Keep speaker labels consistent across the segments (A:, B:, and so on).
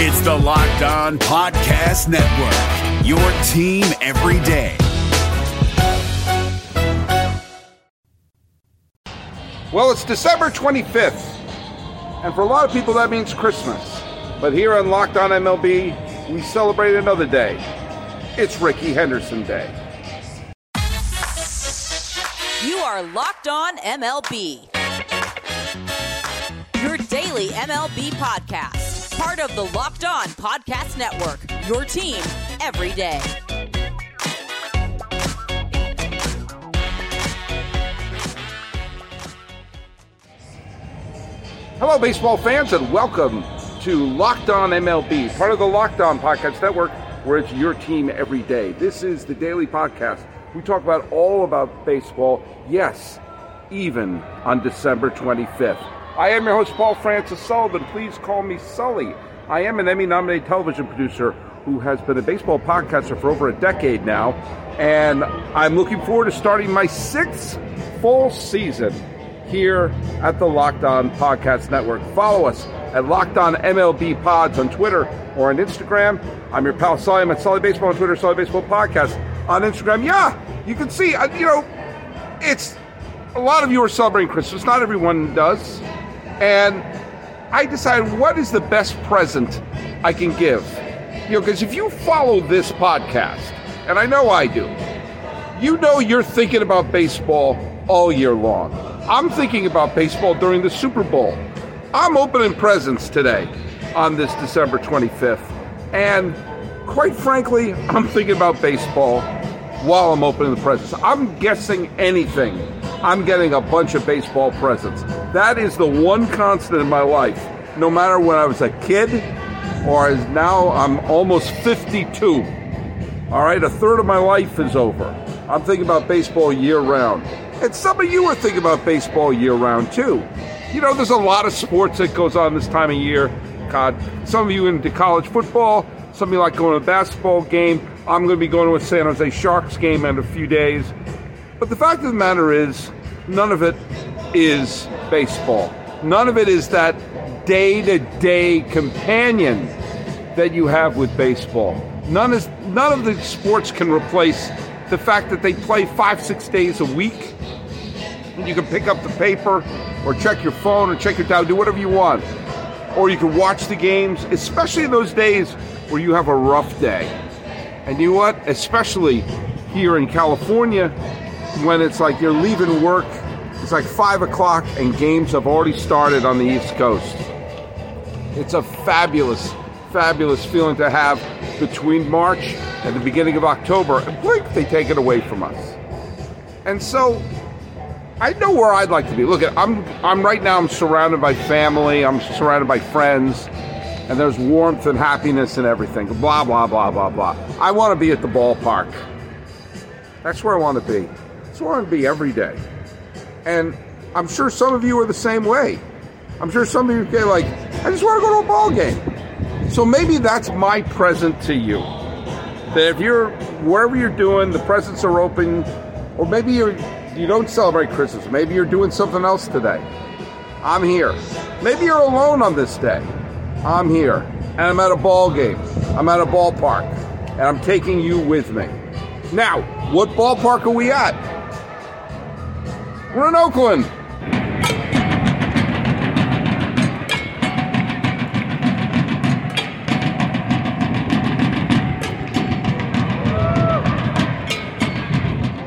A: It's the Locked On Podcast Network, your team every day.
B: Well, it's December 25th, and for a lot of people that means Christmas. But here on Locked On MLB, we celebrate another day. It's Rickey Henderson Day.
C: You are Locked On MLB. Your daily MLB podcast. Part of the Locked On Podcast Network. Your team every day.
B: Hello, baseball fans, and welcome to Locked On MLB, part of the Locked On Podcast Network, where it's your team every day. This is the daily podcast. We talk about all about baseball, yes, even on December 25th. I am your host, Paul Francis Sullivan. Please call me Sully. I am an Emmy nominated television producer who has been a baseball podcaster for over a decade now, and I'm looking forward to starting my sixth full season here at the Locked On Podcast Network. Follow us at Locked On MLB Pods on Twitter or on Instagram. I'm your pal Sully. I'm at Sully Baseball on Twitter, Sully Baseball Podcast on Instagram. Yeah, you can see, uh, you know, it's a lot of you are celebrating Christmas. Not everyone does. And I decided what is the best present I can give. You know, because if you follow this podcast, and I know I do, you know you're thinking about baseball all year long. I'm thinking about baseball during the Super Bowl. I'm opening presents today on this December 25th. And quite frankly, I'm thinking about baseball while I'm opening the presents. I'm guessing anything. I'm getting a bunch of baseball presents. That is the one constant in my life. No matter when I was a kid or as now I'm almost 52. All right, a third of my life is over. I'm thinking about baseball year round. And some of you are thinking about baseball year round too. You know, there's a lot of sports that goes on this time of year. God, some of you into college football, some of you like going to a basketball game. I'm going to be going to a San Jose Sharks game in a few days. But the fact of the matter is, none of it is baseball. None of it is that day to day companion that you have with baseball. None, is, none of the sports can replace the fact that they play five, six days a week. And you can pick up the paper or check your phone or check your dial, do whatever you want. Or you can watch the games, especially those days where you have a rough day. And you know what? Especially here in California, when it's like you're leaving work, it's like five o'clock and games have already started on the East Coast. It's a fabulous, fabulous feeling to have between March and the beginning of October. And blink, they take it away from us. And so I know where I'd like to be. Look, I'm I'm right now. I'm surrounded by family. I'm surrounded by friends, and there's warmth and happiness and everything. Blah blah blah blah blah. I want to be at the ballpark. That's where I want to be. That's where I want to be every day. And I'm sure some of you are the same way. I'm sure some of you get like, I just want to go to a ball game. So maybe that's my present to you. That if you're wherever you're doing, the presents are open, or maybe you're you don't celebrate Christmas. Maybe you're doing something else today. I'm here. Maybe you're alone on this day. I'm here. And I'm at a ball game. I'm at a ballpark. And I'm taking you with me. Now, what ballpark are we at? We're in Oakland.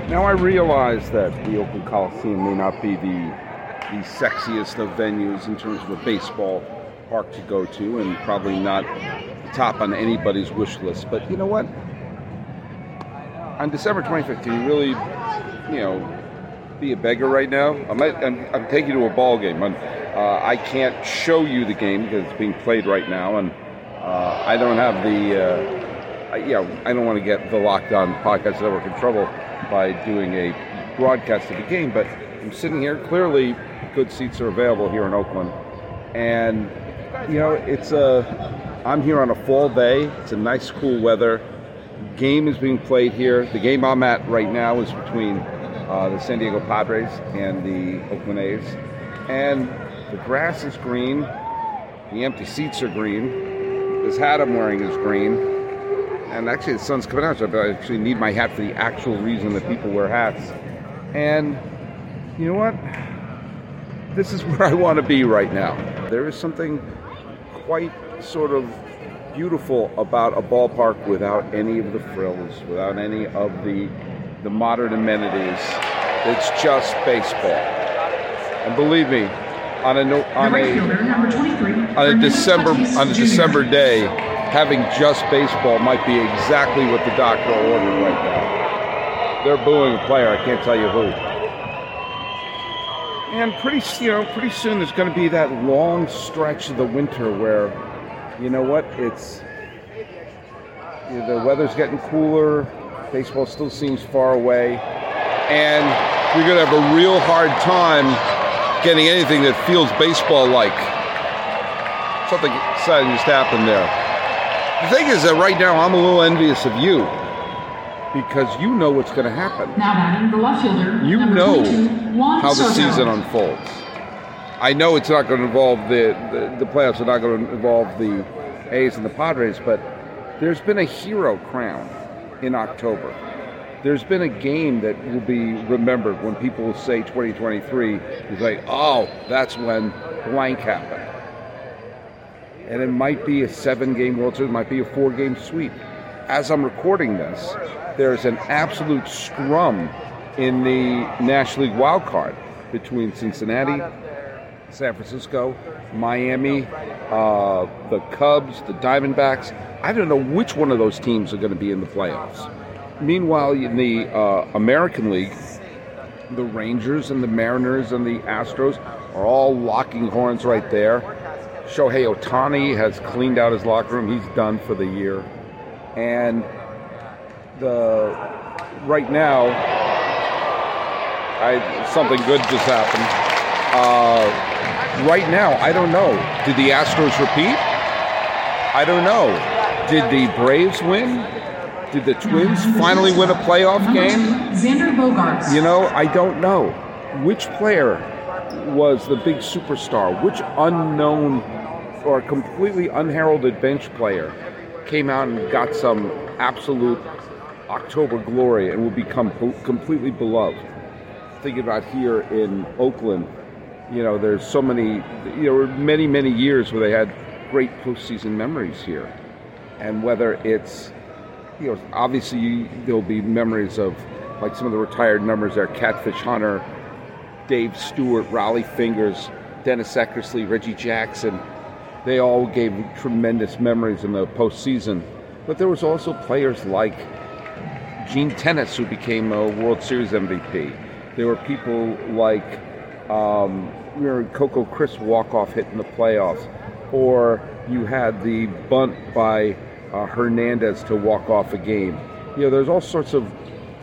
B: Now I realize that the Oakland Coliseum may not be the the sexiest of venues in terms of a baseball park to go to, and probably not top on anybody's wish list. But you know what? On December 25th, can you really, you know, be a beggar right now? I'm, I'm, I'm taking you to a ball game. Uh, I can't show you the game because it's being played right now, and uh, I don't have the. Uh, I, I don't want to get the Locked On Podcast Network in trouble by doing a broadcast of the game, but I'm sitting here. Clearly, good seats are available here in Oakland, and you know, it's a. I'm here on a fall day. It's a nice, cool weather. Game is being played here. The game I'm at right now is between uh, the San Diego Padres and the Oakland A's, and the grass is green. The empty seats are green. This hat I'm wearing is green. And actually, the sun's coming out, so I actually need my hat for the actual reason that people wear hats. And you know what? This is where I want to be right now. There is something quite sort of beautiful about a ballpark without any of the frills, without any of the the modern amenities. It's just baseball. And believe me, on a on a on a December on a December day, having just baseball might be exactly what the doctor ordered right now. They're booing a player. I can't tell you who. And pretty, you know, pretty soon there's going to be that long stretch of the winter where, you know what, it's you know, the weather's getting cooler. Baseball still seems far away, and you're going to have a real hard time getting anything that feels baseball-like. Something exciting just happened there. The thing is that right now I'm a little envious of you because you know what's going to happen.
D: Now batting the left fielder.
B: You know
D: 22,
B: how the season unfolds. I know it's not going to involve the, the, the playoffs are not going to involve the A's and the Padres, but there's been a hero crown in October. There's been a game that will be remembered when people say 2023 is like, oh, that's when blank happened. And it might be a seven game World Series, it might be a four game sweep. As I'm recording this, there's an absolute scrum in the National League wild card between Cincinnati, San Francisco, Miami, uh, the Cubs, the Diamondbacks. I don't know which one of those teams are going to be in the playoffs. Meanwhile, in the uh, American League, the Rangers and the Mariners and the Astros are all locking horns right there. Shohei Ohtani has cleaned out his locker room. He's done for the year. And the right now, I something good just happened. Uh, right now, I don't know. Did the Astros repeat? I don't know. Did the Braves win? Did the Twins finally win a playoff game?
D: Xander Bogaerts.
B: You know, I don't know. Which player was the big superstar? Which unknown or completely unheralded bench player came out and got some absolute October glory and will become completely beloved? Thinking about here in Oakland, you know, there's so many, you know, many, many years where they had great postseason memories here. And whether it's you know, obviously you, there'll be memories of like some of the retired numbers there: Catfish Hunter, Dave Stewart, Rollie Fingers, Dennis Eckersley, Reggie Jackson. They all gave tremendous memories in the postseason. But there was also players like Gene Tenace, who became a World Series MVP. There were people like um, you know, Coco Crisp walk-off hit in the playoffs, or you had the bunt by uh, Hernandez to walk off a game. You know, there's all sorts of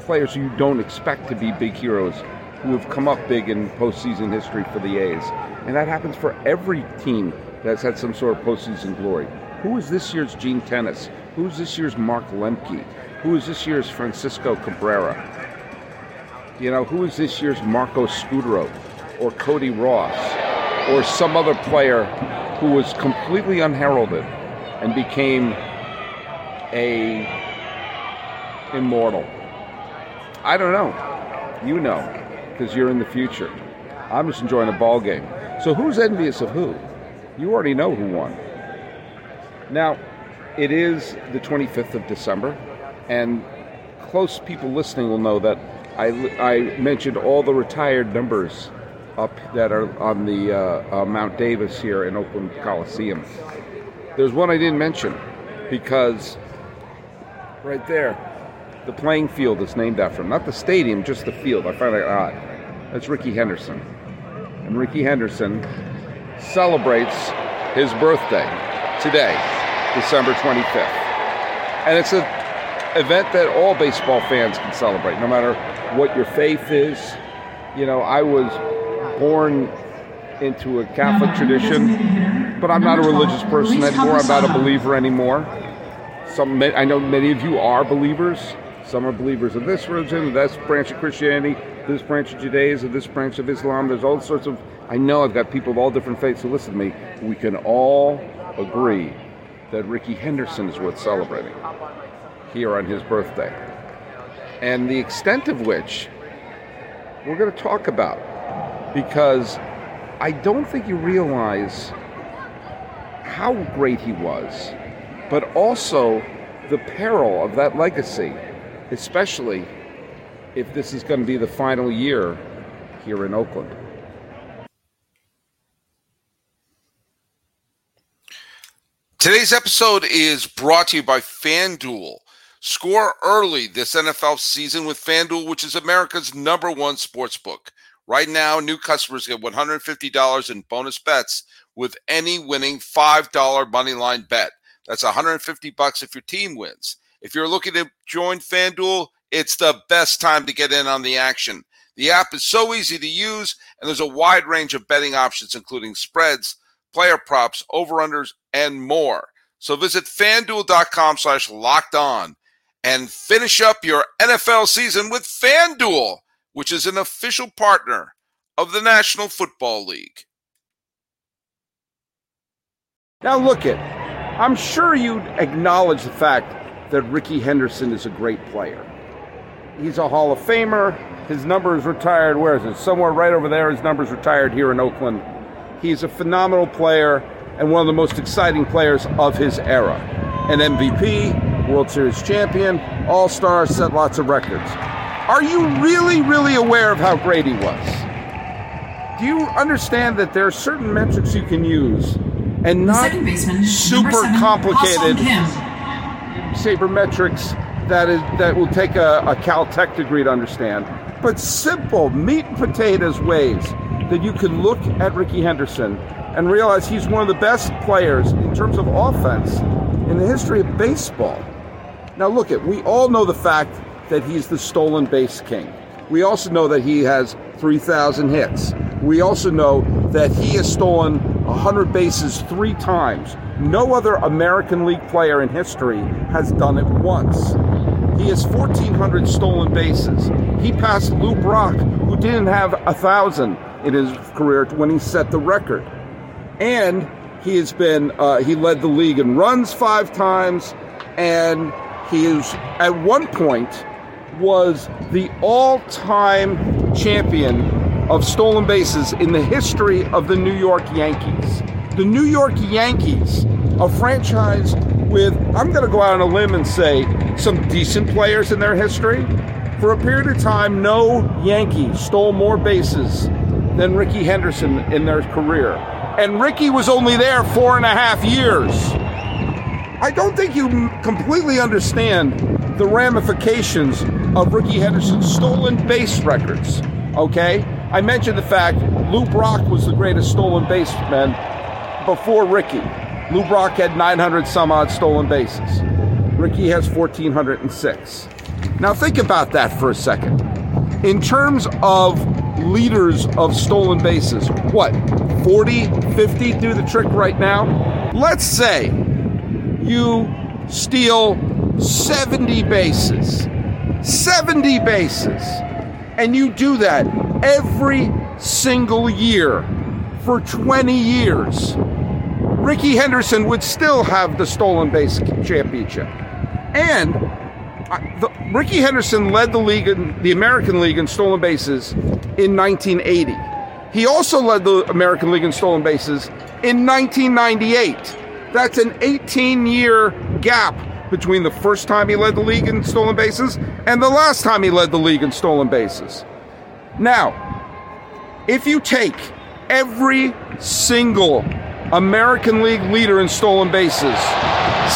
B: players you don't expect to be big heroes who have come up big in postseason history for the A's, and that happens for every team that's had some sort of postseason glory. Who is this year's Gene Tenace? Who is this year's Mark Lemke? Who is this year's Francisco Cabrera? You know, who is this year's Marco Scutaro or Cody Ross or some other player who was completely unheralded and became a immortal? I don't know. You know, because you're in the future. I'm just enjoying a ball game. So who's envious of who? You already know who won. Now, it is the 25th of December, and close people listening will know that I, I mentioned all the retired numbers up that are on the uh, uh, Mount Davis here in Oakland Coliseum. There's one I didn't mention because right there, the playing field is named after him. Not the stadium, just the field. I find that odd. That's Rickey Henderson. And Rickey Henderson celebrates his birthday today, December 25th. And it's an event that all baseball fans can celebrate, no matter what your faith is. You know, I was born into a Catholic tradition, but I'm not a religious person anymore. I'm not a believer anymore. Some, I know many of you are believers. Some are believers of this religion, this branch of Christianity, this branch of Judaism, this branch of Islam. There's all sorts of. I know I've got people of all different faiths who listen to me. We can all agree that Rickey Henderson is worth celebrating here on his birthday. And the extent of which we're going to talk about because I don't think you realize how great he was, but also the peril of that legacy, especially if this is going to be the final year here in Oakland.
E: Today's episode is brought to you by FanDuel. Score early this NFL season with FanDuel, which is America's number one sports book. Right now, new customers get $150 in bonus bets with any winning $5 money line bet. That's 150 bucks if your team wins. If you're looking to join FanDuel, it's the best time to get in on the action. The app is so easy to use, and there's a wide range of betting options, including spreads, player props, over-unders, and more. So visit fanduel.com slash locked on and finish up your NFL season with FanDuel, which is an official partner of the National Football League.
B: Now look it, I'm sure you'd acknowledge the fact that Rickey Henderson is a great player. He's a Hall of Famer. His number is retired. Where is it? Somewhere right over there. His number's retired here in Oakland. He's a phenomenal player and one of the most exciting players of his era. An MVP, World Series champion, All Star, set lots of records. Are you really, really aware of how great he was? Do you understand that there are certain metrics you can use and not
D: baseman,
B: super
D: seven,
B: complicated sabermetrics that is that will take a, a Caltech degree to understand, but simple meat and potatoes ways that you can look at Rickey Henderson and realize he's one of the best players in terms of offense in the history of baseball. Now look at we all know the fact that he's the stolen base king. We also know that he has 3,000 hits. We also know that he has stolen 100 bases three times. No other American League player in history has done it once. He has 1,400 stolen bases. He passed Lou Brock, who didn't have a thousand in his career when he set the record. And he has been uh, he led the league in runs five times, and he is at one point was the all-time champion of stolen bases in the history of the New York Yankees. The New York Yankees, a franchise with, I'm going to go out on a limb and say, some decent players in their history. For a period of time, no Yankee stole more bases than Rickey Henderson in their career. And Rickey was only there four and a half years. I don't think you completely understand the ramifications of Rickey Henderson's stolen base records. Okay? I mentioned the fact Lou Brock was the greatest stolen baseman before Rickey. Lou Brock had 900 some odd stolen bases. Rickey has 1,406. Now think about that for a second. In terms of leaders of stolen bases, what, 40, 50 do the trick right now? Let's say you steal 70 bases. 70 bases. And you do that every single year for 20 years. Rickey Henderson would still have the stolen base championship. And uh, the, Rickey Henderson led the league, in, the American League in stolen bases in 1980. He also led the American League in stolen bases in 1998. That's an 18 year gap between the first time he led the league in stolen bases and the last time he led the league in stolen bases. Now, if you take every single American League leader in stolen bases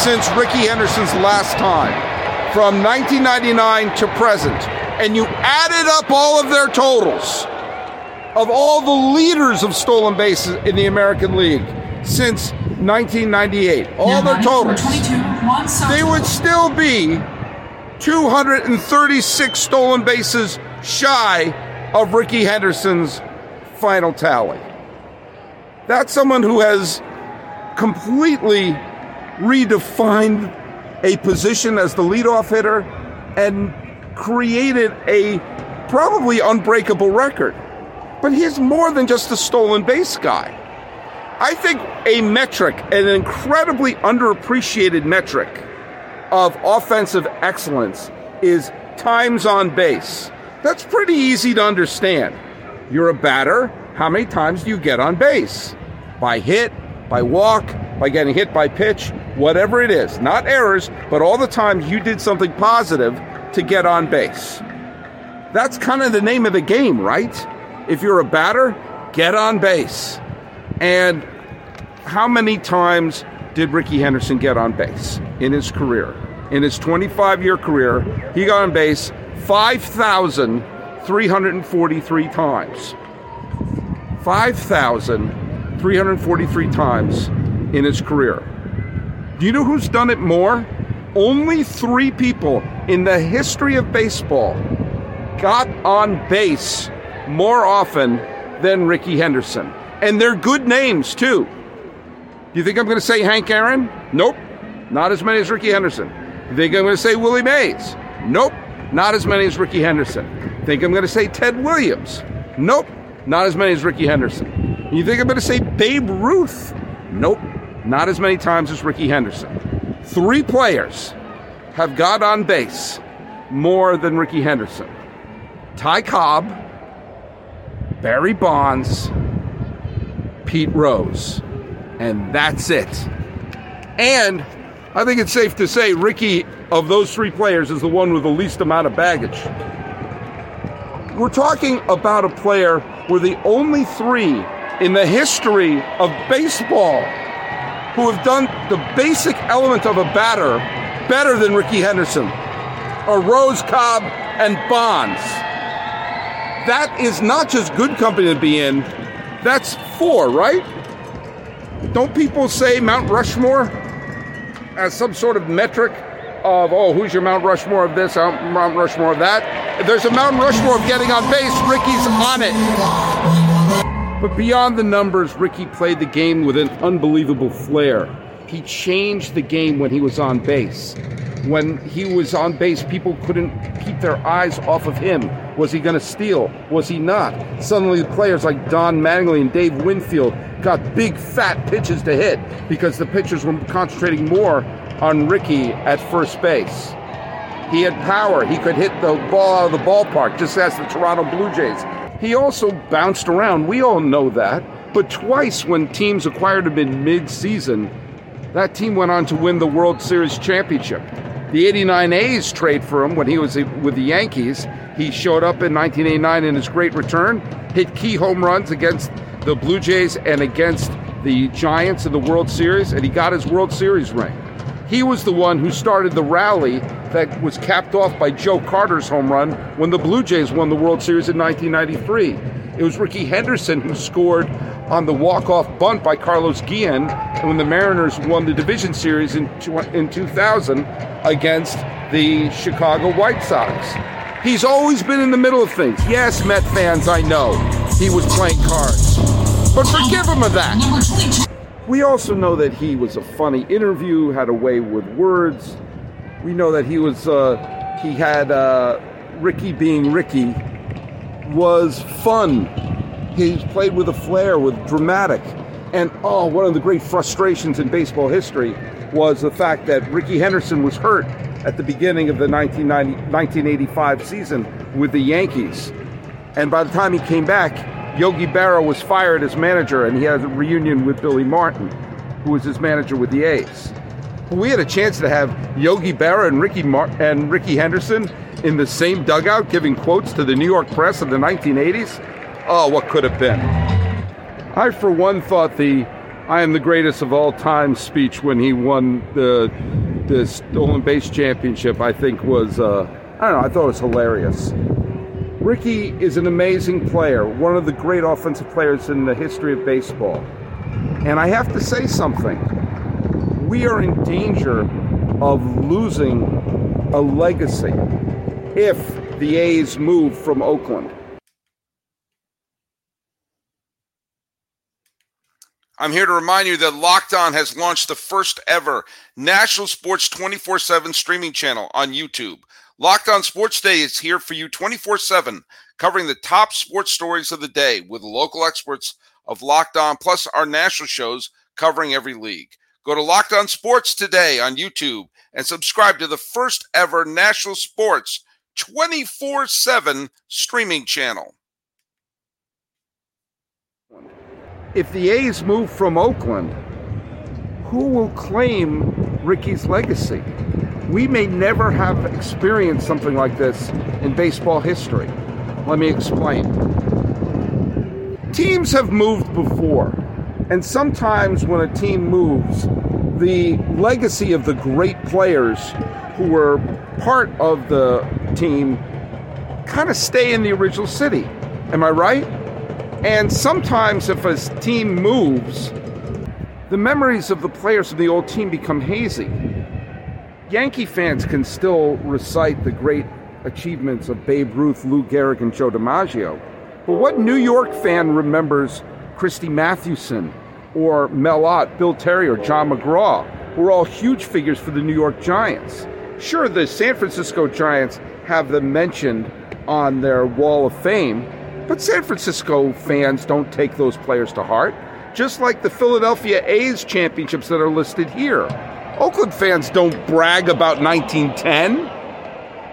B: since Rickey Henderson's last time, from 1999 to present, and you added up all of their totals of all the leaders of stolen bases in the American League since 1998, all
D: Now
B: their totals,
D: 22, Juan Soto.
B: they would still be 236 stolen bases shy of Rickey Henderson's final tally. That's someone who has completely redefined a position as the leadoff hitter and created a probably unbreakable record. But he's more than just a stolen base guy. I think a metric, an incredibly underappreciated metric of offensive excellence is times on base. That's pretty easy to understand. You're a batter, how many times do you get on base? By hit, by walk, by getting hit by pitch, whatever it is. Not errors, but all the times you did something positive to get on base. That's kind of the name of the game, right? If you're a batter, get on base. And how many times did Rickey Henderson get on base in his career? In his 25 year career, he got on base 5,343 times. 5,343 times in his career. Do you know who's done it more? Only three people in the history of baseball got on base more often than Rickey Henderson. And they're good names, too. Do you think I'm going to say Hank Aaron? Nope. Not as many as Rickey Henderson. You think I'm going to say Willie Mays? Nope. Not as many as Rickey Henderson. Think I'm going to say Ted Williams? Nope. Not as many as Rickey Henderson. You think I'm going to say Babe Ruth? Nope. Not as many times as Rickey Henderson. Three players have got on base more than Rickey Henderson Ty Cobb, Barry Bonds, Pete Rose. And that's it. And I think it's safe to say Rickey, of those three players, is the one with the least amount of baggage. We're talking about a player where the only three in the history of baseball who have done the basic element of a batter better than Rickey Henderson are Rose Cobb and Bonds. That is not just good company to be in, that's four, right? Don't people say Mount Rushmore as some sort of metric of, oh, who's your Mount Rushmore of this, Mount Rushmore of that? If there's a Mount Rushmore of getting on base, Rickey's on it. But beyond the numbers, Rickey played the game with an unbelievable flair. He changed the game when he was on base. When he was on base, people couldn't keep their eyes off of him. Was he going to steal? Was he not? Suddenly, the players like Don Mattingly and Dave Winfield got big, fat pitches to hit because the pitchers were concentrating more on Rickey at first base. He had power. He could hit the ball out of the ballpark, just as the Toronto Blue Jays. He also bounced around. We all know that. But twice, when teams acquired him in mid season, that team went on to win the World Series championship. The 89 A's trade for him when he was with the Yankees. He showed up in 1989 in his great return, hit key home runs against the Blue Jays and against the Giants in the World Series, and he got his World Series ring. He was the one who started the rally that was capped off by Joe Carter's home run when the Blue Jays won the World Series in 1993. It was Rickey Henderson who scored on the walk-off bunt by Carlos Guillen when the Mariners won the division series in, in 2000 against the Chicago White Sox. He's always been in the middle of things. Yes, Met fans, I know. He was playing cards. But forgive him of that. We also know that he was a funny interview, had a way with words. We know that he was, uh, he had uh, Rickey being Rickey was fun he played with a flair, with dramatic. And oh, one of the great frustrations in baseball history was the fact that Rickey Henderson was hurt at the beginning of the 1985 season with the Yankees. And by the time he came back, Yogi Berra was fired as manager, and he had a reunion with Billy Martin, who was his manager with the A's. We had a chance to have Yogi Berra and Rickey Mar- and Rickey Henderson in the same dugout giving quotes to the New York press of the 1980s oh, what could have been. I, for one, thought the I am the greatest of all time speech when he won the, the stolen base championship, I think was, uh, I don't know, I thought it was hilarious. Rickey is an amazing player, one of the great offensive players in the history of baseball. And I have to say something. We are in danger of losing a legacy if the A's move from Oakland.
E: I'm here to remind you that Locked On has launched the first ever national sports 24 7 streaming channel on YouTube. Locked On Sports Day is here for you 24 7, covering the top sports stories of the day with local experts of Locked On, plus our national shows covering every league. Go to Locked On Sports today on YouTube and subscribe to the first ever national sports 24 7 streaming channel.
B: If the A's move from Oakland, who will claim Rickey's legacy? We may never have experienced something like this in baseball history. Let me explain. Teams have moved before, and sometimes when a team moves, the legacy of the great players who were part of the team kind of stay in the original city. Am I right? And sometimes if a team moves, the memories of the players of the old team become hazy. Yankee fans can still recite the great achievements of Babe Ruth, Lou Gehrig, and Joe DiMaggio. But what New York fan remembers Christy Mathewson or Mel Ott, Bill Terry, or John McGraw who were all huge figures for the New York Giants. Sure, the San Francisco Giants have them mentioned on their wall of fame, but San Francisco fans don't take those players to heart, just like the Philadelphia A's championships that are listed here. Oakland fans don't brag about 1910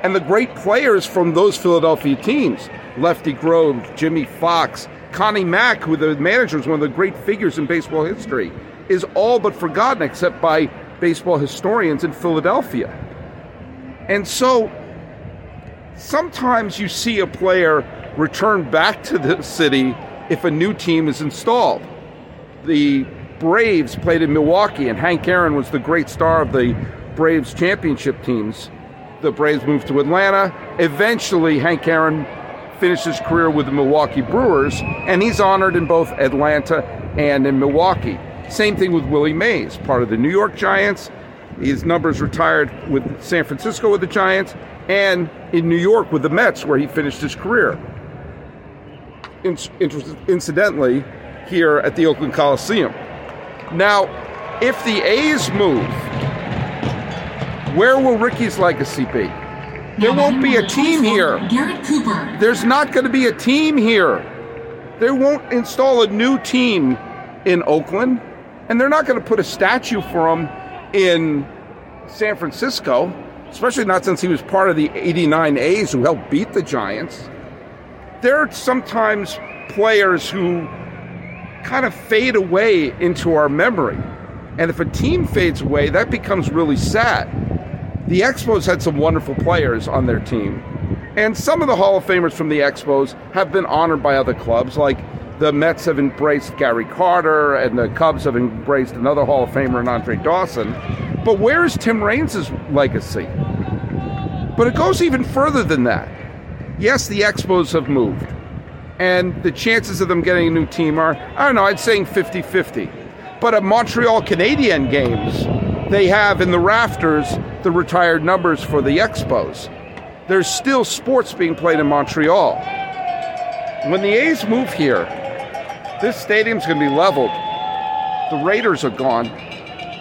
B: and the great players from those Philadelphia teams Lefty Grove, Jimmie Foxx, Connie Mack, who the manager is one of the great figures in baseball history, is all but forgotten except by baseball historians in Philadelphia. And so sometimes you see a player return back to the city if a new team is installed. The Braves played in Milwaukee, and Hank Aaron was the great star of the Braves championship teams. The Braves moved to Atlanta. Eventually, Hank Aaron finished his career with the Milwaukee Brewers, and he's honored in both Atlanta and in Milwaukee. Same thing with Willie Mays, part of the New York Giants. His numbers retired with San Francisco with the Giants, and in New York with the Mets, where he finished his career. In- incidentally, here at the Oakland Coliseum. Now, if the A's move, where will Rickey's legacy be? There won't be a team here.
D: Garrett Cooper.
B: There's not going to be a team here. They won't install a new team in Oakland, and they're not going to put a statue for him in San Francisco, especially not since he was part of the 89 A's who helped beat the Giants. There are sometimes players who kind of fade away into our memory. And if a team fades away, that becomes really sad. The Expos had some wonderful players on their team. And some of the Hall of Famers from the Expos have been honored by other clubs, like the Mets have embraced Gary Carter, and the Cubs have embraced another Hall of Famer, Andre Dawson. But where is Tim Raines' legacy? But it goes even further than that. Yes, the Expos have moved and the chances of them getting a new team are, I don't know, I'd say 50 50. But at Montreal Canadiens games, they have in the rafters the retired numbers for the Expos. There's still sports being played in Montreal. When the A's move here, this stadium's going to be leveled. The Raiders are gone.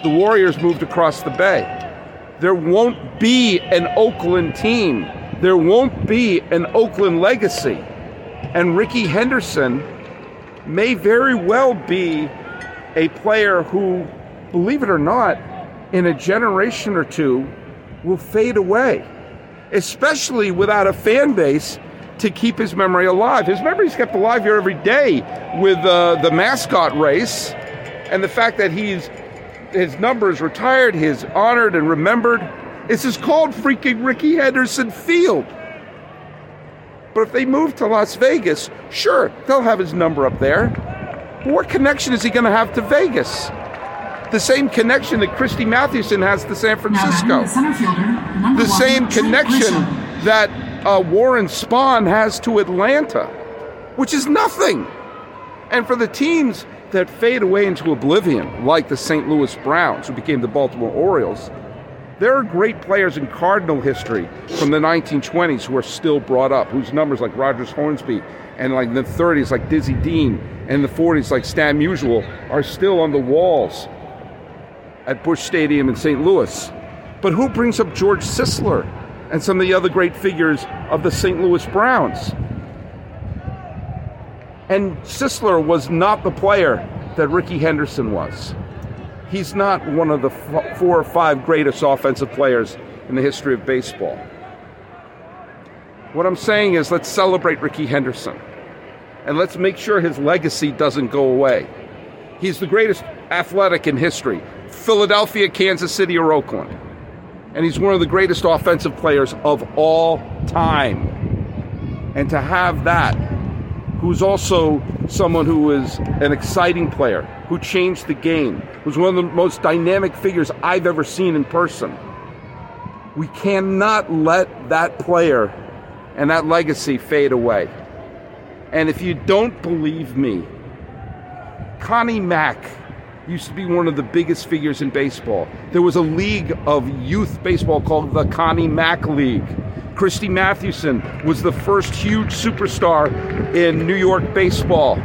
B: The Warriors moved across the bay. There won't be an Oakland team. There won't be an Oakland legacy. And Rickey Henderson may very well be a player who, believe it or not, in a generation or two will fade away, especially without a fan base to keep his memory alive. His memory's kept alive here every day with uh, the mascot race and the fact that he's his number is retired, he's honored and remembered. This is called freaking Rickey Henderson Field. But if they move to Las Vegas, sure, they'll have his number up there. But what connection is he going to have to Vegas? The same connection that Christy Mathewson has to San Francisco.
D: The,
B: the same connection that uh, Warren Spahn has to Atlanta, which is nothing. And for the teams that fade away into oblivion, like the St. Louis Browns, who became the Baltimore Orioles, there are great players in Cardinal history from the 1920s who are still brought up, whose numbers like Rogers Hornsby, and like in the 30s like Dizzy Dean, and the 40s like Stan Musial are still on the walls at Busch Stadium in St. Louis. But who brings up George Sisler and some of the other great figures of the St. Louis Browns? And Sisler was not the player that Rickey Henderson was. He's not one of the f- four or five greatest offensive players in the history of baseball. What I'm saying is let's celebrate Rickey Henderson and let's make sure his legacy doesn't go away. He's the greatest athletic in history Philadelphia, Kansas City, or Oakland. And he's one of the greatest offensive players of all time. And to have that, who's also someone who is an exciting player, who changed the game, who's one of the most dynamic figures I've ever seen in person. We cannot let that player and that legacy fade away. And if you don't believe me, Connie Mack used to be one of the biggest figures in baseball. There was a league of youth baseball called the Connie Mack League. Christy Mathewson was the first huge superstar in New York baseball.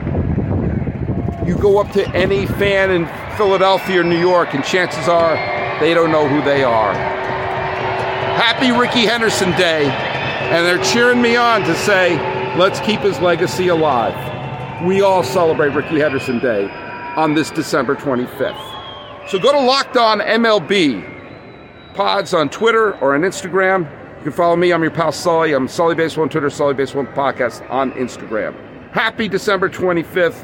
B: You go up to any fan in Philadelphia or New York, and chances are they don't know who they are. Happy Rickey Henderson Day, and they're cheering me on to say, let's keep his legacy alive. We all celebrate Rickey Henderson Day on this December 25th. So go to Locked On MLB pods on Twitter or on Instagram. You can follow me. I'm your pal Sully. I'm Sully Baseball on Twitter, Sully Baseball Podcast on Instagram. Happy December 25th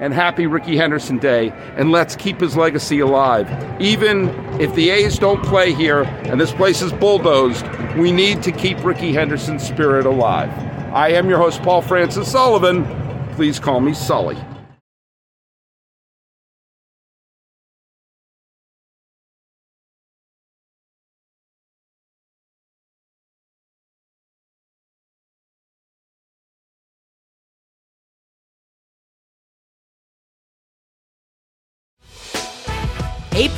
B: and happy Rickey Henderson Day. And let's keep his legacy alive. Even if the A's don't play here and this place is bulldozed, we need to keep Rickey Henderson's spirit alive. I am your host, Paul Francis Sullivan. Please call me Sully.